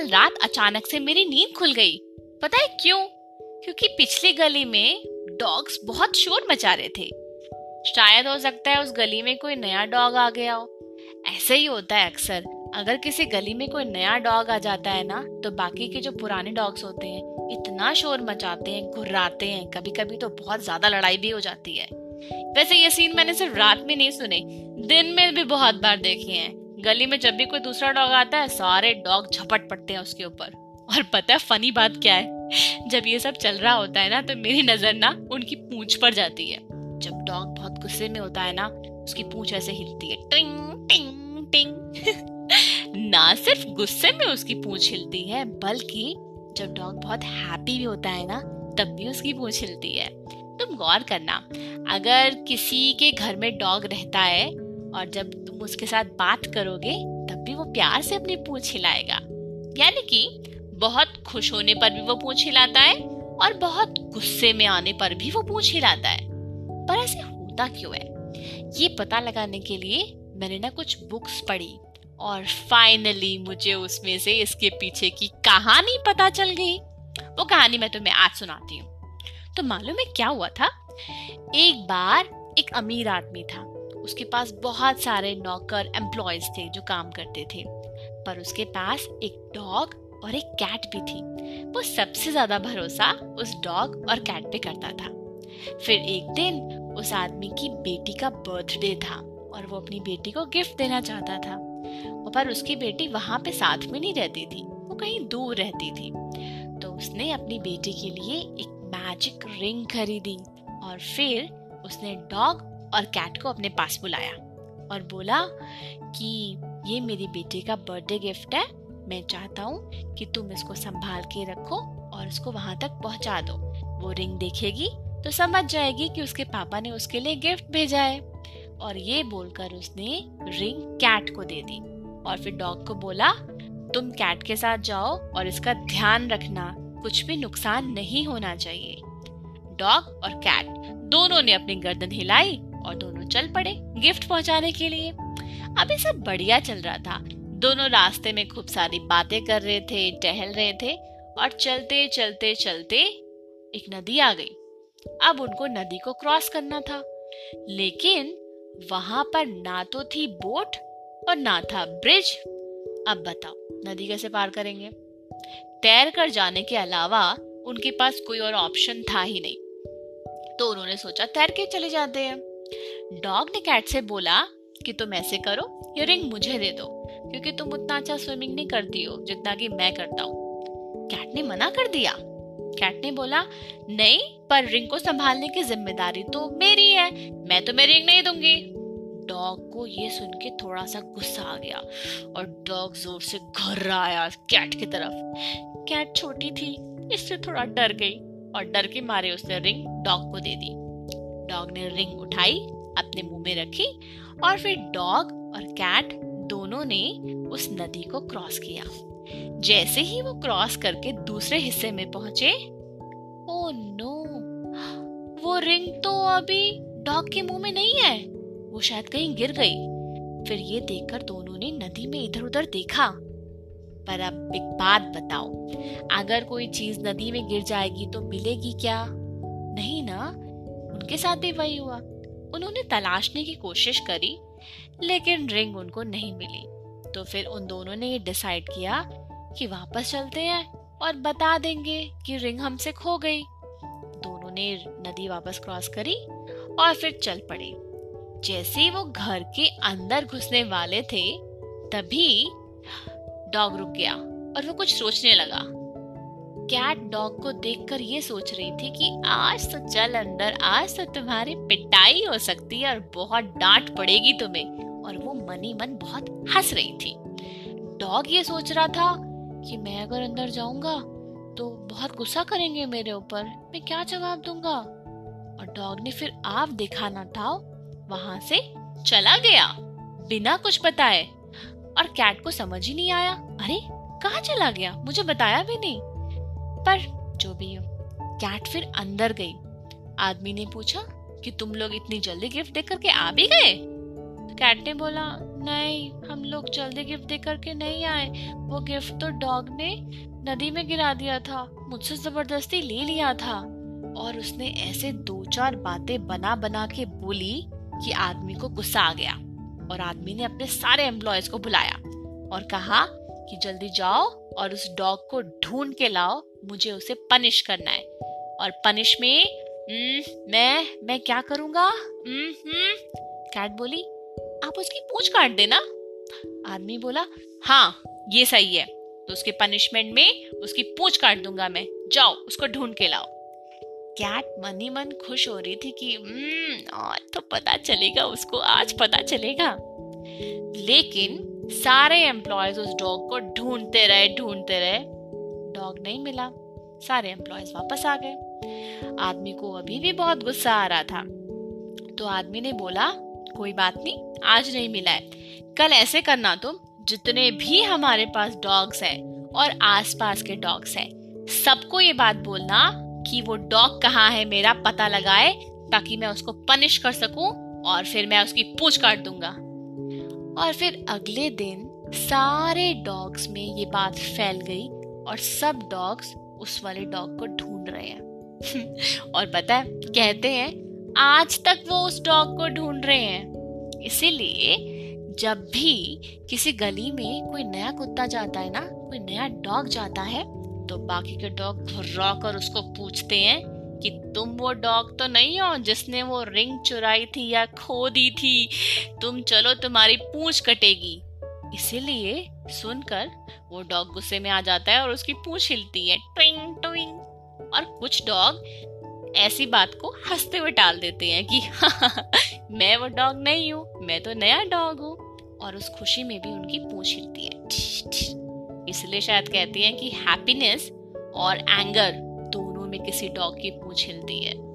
कल रात अचानक से मेरी नींद खुल गई। पता है क्यों? क्योंकि पिछली गली में डॉग्स बहुत शोर मचा रहे थे। शायद हो सकता है उस गली में कोई नया डॉग आ गया हो। ऐसे ही होता है अक्सर। अगर किसी गली में कोई नया डॉग आ जाता है ना तो बाकी के जो पुराने डॉग्स होते हैं, इतना शोर मचाते हैं, घुर्राते हैं। कभी कभी तो बहुत ज़्यादा लड़ाई भी हो जाती है। वैसे ये सीन मैंने सिर्फ़ रात में नहीं सुने, दिन में भी बहुत बार देखे हैं। गली में जब भी कोई दूसरा डॉग आता है, सारे डॉग झपट पड़ते हैं उसके ऊपर। और पता है फनी बात क्या है? जब ये सब चल रहा होता है ना तो मेरी नज़र ना उनकी पूंछ पर जाती है। जब डॉग बहुत गुस्से में होता है ना, उसकी पूंछ ऐसे हिलती है। टिंग टिंग टिंग ना सिर्फ़ गुस्से में उसकी पूंछ हिलती है, बल्कि जब डॉग बहुत हैप्पी भी होता है ना, तब भी उसकी पूंछ हिलती है। तुम गौर करना, अगर किसी के घर में डॉग रहता है और जब तुम उसके साथ बात करोगे, तब भी वो प्यार से अपनी पूछ हिलाएगा। यानी कि बहुत खुश होने पर भी वो पूछ हिलाता है और बहुत गुस्से में आने पर भी वो पूछ हिलाता है। पर ऐसे होता क्यों है? ये पता लगाने के लिए मैंने ना कुछ बुक्स पढ़ी और फाइनली मुझे उसमें से इसके पीछे की कहानी पता चल गई। वो कहानी मैं तुम्हें आज सुनाती हूँ। तो मालूम है क्या हुआ था? एक बार एक अमीर आदमी था। उसके पास बहुत सारे नौकर एम्प्लॉयज़ थे जो काम करते थे। पर उसके पास एक डॉग और एक कैट भी थी। वो सबसे ज़्यादा भरोसा उस डॉग और कैट पे करता था। फिर एक दिन उस आदमी की बेटी का बर्थडे था और वो अपनी बेटी को गिफ्ट देना चाहता था। पर उसकी बेटी वहाँ पे साथ में नहीं रहती थी, वो कहीं दूर रहती थी। तो उसने अपनी बेटी के लिए एक मैजिक रिंग खरीदी और फिर उसने डॉग और कैट को अपने पास बुलाया और बोला कि ये मेरी बेटी का बर्थडे गिफ्ट है, मैं चाहता हूँ कि तुम इसको संभाल के रखो और इसको वहाँ तक पहुँचा दो। वो रिंग देखेगी तो समझ जाएगी कि उसके पापा ने उसके लिए गिफ्ट भेजा है। और ये बोलकर उसने रिंग कैट को दे दी और फिर डॉग को बोला, तुम कैट के साथ जाओ और इसका ध्यान रखना, कुछ भी नुकसान नहीं होना चाहिए। डॉग और कैट दोनों ने अपनी गर्दन हिलाई और दोनों चल पड़े गिफ्ट पहुँचाने के लिए। अभी सब बढ़िया चल रहा था। दोनों रास्ते में खूब सारी बातें कर रहे थे, टहल रहे थे और चलते चलते चलते एक नदी आ गई। अब उनको नदी को क्रॉस करना था। लेकिन वहाँ पर ना तो थी बोट और ना था ब्रिज। अब बताओ, नदी कैसे पार करेंगे? तैर कर जाने के अलावा उनके पास कोई और ऑप्शन था ही नहीं। तो उन्होंने सोचा तैर के चले जाते हैं। डॉग ने कैट से बोला कि तुम ऐसे करो, ये रिंग मुझे दे दो, क्योंकि तुम उतना अच्छा स्विमिंग नहीं करती हो जितना कि मैं करता हूँ। कैट ने मना कर दिया। कैट ने बोला, नहीं, पर रिंग को संभालने की ज़िम्मेदारी तो मेरी है, मैं तो मेरी रिंग नहीं दूँगी. डॉग को ये सुन के थोड़ा सा गुस्सा आ गया और डॉग ज़ोर से घर आया कैट की तरफ़। कैट छोटी थी, इससे थोड़ा डर गई और डर के मारे उसने रिंग डॉग को दे दी। डॉग ने रिंग उठाई, अपने मुँह में रखी और फिर डॉग और कैट दोनों ने उस नदी को क्रॉस किया। जैसे ही वो क्रॉस करके दूसरे हिस्से में पहुँचे ओ नो, वो रिंग तो अभी डॉग के मुँह में नहीं है। वो शायद कहीं गिर गई। फिर ये देखकर दोनों ने नदी में इधर उधर देखा। पर अब एक बात बताओ, अगर कोई चीज़ नदी में गिर जाएगी तो मिलेगी क्या? नहीं ना? उनके साथ भी वही हुआ। उन्होंने तलाशने की कोशिश करी, लेकिन रिंग उनको नहीं मिली। तो फिर उन दोनों ने ये डिसाइड किया कि वापस चलते हैं और बता देंगे कि रिंग हमसे खो गई। दोनों ने नदी वापस क्रॉस करी और फिर चल पड़े। जैसे वो घर के अंदर घुसने वाले थे, तभी डॉग रुक गया और वो कुछ सोचने लगा। कैट डॉग को देखकर ये सोच रही थी कि आज तो चल अंदर, आज तो तुम्हारी पिटाई हो सकती है और बहुत डांट पड़ेगी तुम्हें। और वो मनी मन बहुत हंस रही थी। डॉग ये सोच रहा था कि मैं अगर अंदर जाऊँगा तो बहुत गुस्सा करेंगे मेरे ऊपर। मैं क्या जवाब दूँगा? और डॉग ने फिर आप दिखाना था, वहाँ से चला गया, बिना कुछ बताए। और कैट को समझ ही नहीं आया। अरे, कहा चला गया? मुझे बताया भी नहीं। पर जो भी हो, कैट फिर अंदर गई। आदमी ने पूछा कि तुम लोग इतनी जल्दी गिफ्ट देकर के आ भी गए? तो कैट ने बोला, नहीं, हम लोग जल्दी गिफ्ट दे करके नहीं आए। वो गिफ्ट तो डॉग ने नदी में गिरा दिया था, मुझसे ज़बरदस्ती ले लिया था। और उसने ऐसे दो चार बातें बना बना के बोली कि आदमी को गुस्सा आ गया और आदमी ने अपने सारे एम्प्लॉयज़ को बुलाया और कहा कि जल्दी जाओ और उस डॉग को ढूंढ के लाओ मुझे उसे पनिश करना है। और पनिश में मैं मैं क्या करूँगा? कैट बोली, आप उसकी पूछ काट देना। आदमी बोला हाँ ये सही है। तो उसके पनिशमेंट में उसकी पूछ काट दूँगा मैं। जाओ, उसको ढूंढ के लाओ। कैट मनी मन खुश हो रही थी कि आज तो पता चलेगा, उसको आज पता चलेगा। लेकिन सारे एम्प्लॉयज़ उस डॉग को ढूंढते रहे ढूंढते रहे। डॉग नहीं मिला। सारे एम्प्लॉयज़ वापस आ गए। आदमी को अभी भी बहुत गुस्सा आ रहा था। तो आदमी ने बोला, कोई बात नहीं, आज नहीं मिला है। कल ऐसे करना तुम, जितने भी हमारे पास डॉग्स हैं और आसपास के डॉग्स हैं, सबको ये बात बोलना कि वो डॉग कहाँ है मेरा पता लगाए, ताकि मैं उसको पनिश कर सकूँ और फिर मैं उसकी पूछ काट दूँगा। और फिर अगले दिन सारे डॉग्स में ये बात फैल गई और सब डॉग्स उस वाले डॉग को ढूंढ रहे हैं। और पता है, कहते हैं, आज तक वो उस डॉग को ढूंढ रहे हैं। इसीलिए, जब भी किसी गली में कोई नया कुत्ता जाता है ना, कोई नया डॉग जाता है तो बाकी के डॉग घुर्रा कर उसको पूछते हैं कि, तुम वो डॉग तो नहीं हो जिसने वो रिंग चुराई थी या खो दी थी? तुम चलो, तुम्हारी पूंछ कटेगी। इसीलिए सुनकर वो डॉग गुस्से में आ जाता है और उसकी पूंछ हिलती है, ट्विंग ट्विंग। और कुछ डॉग ऐसी बात को हँसते हुए टाल देते हैं कि, मैं वो डॉग नहीं हूँ, मैं तो नया डॉग हूँ। और उस खुशी में भी उनकी पूंछ हिलती है। इसलिए शायद कहती हैं कि हैप्पीनेस और एंगर दोनों में किसी डॉग की पूछ हिलती है।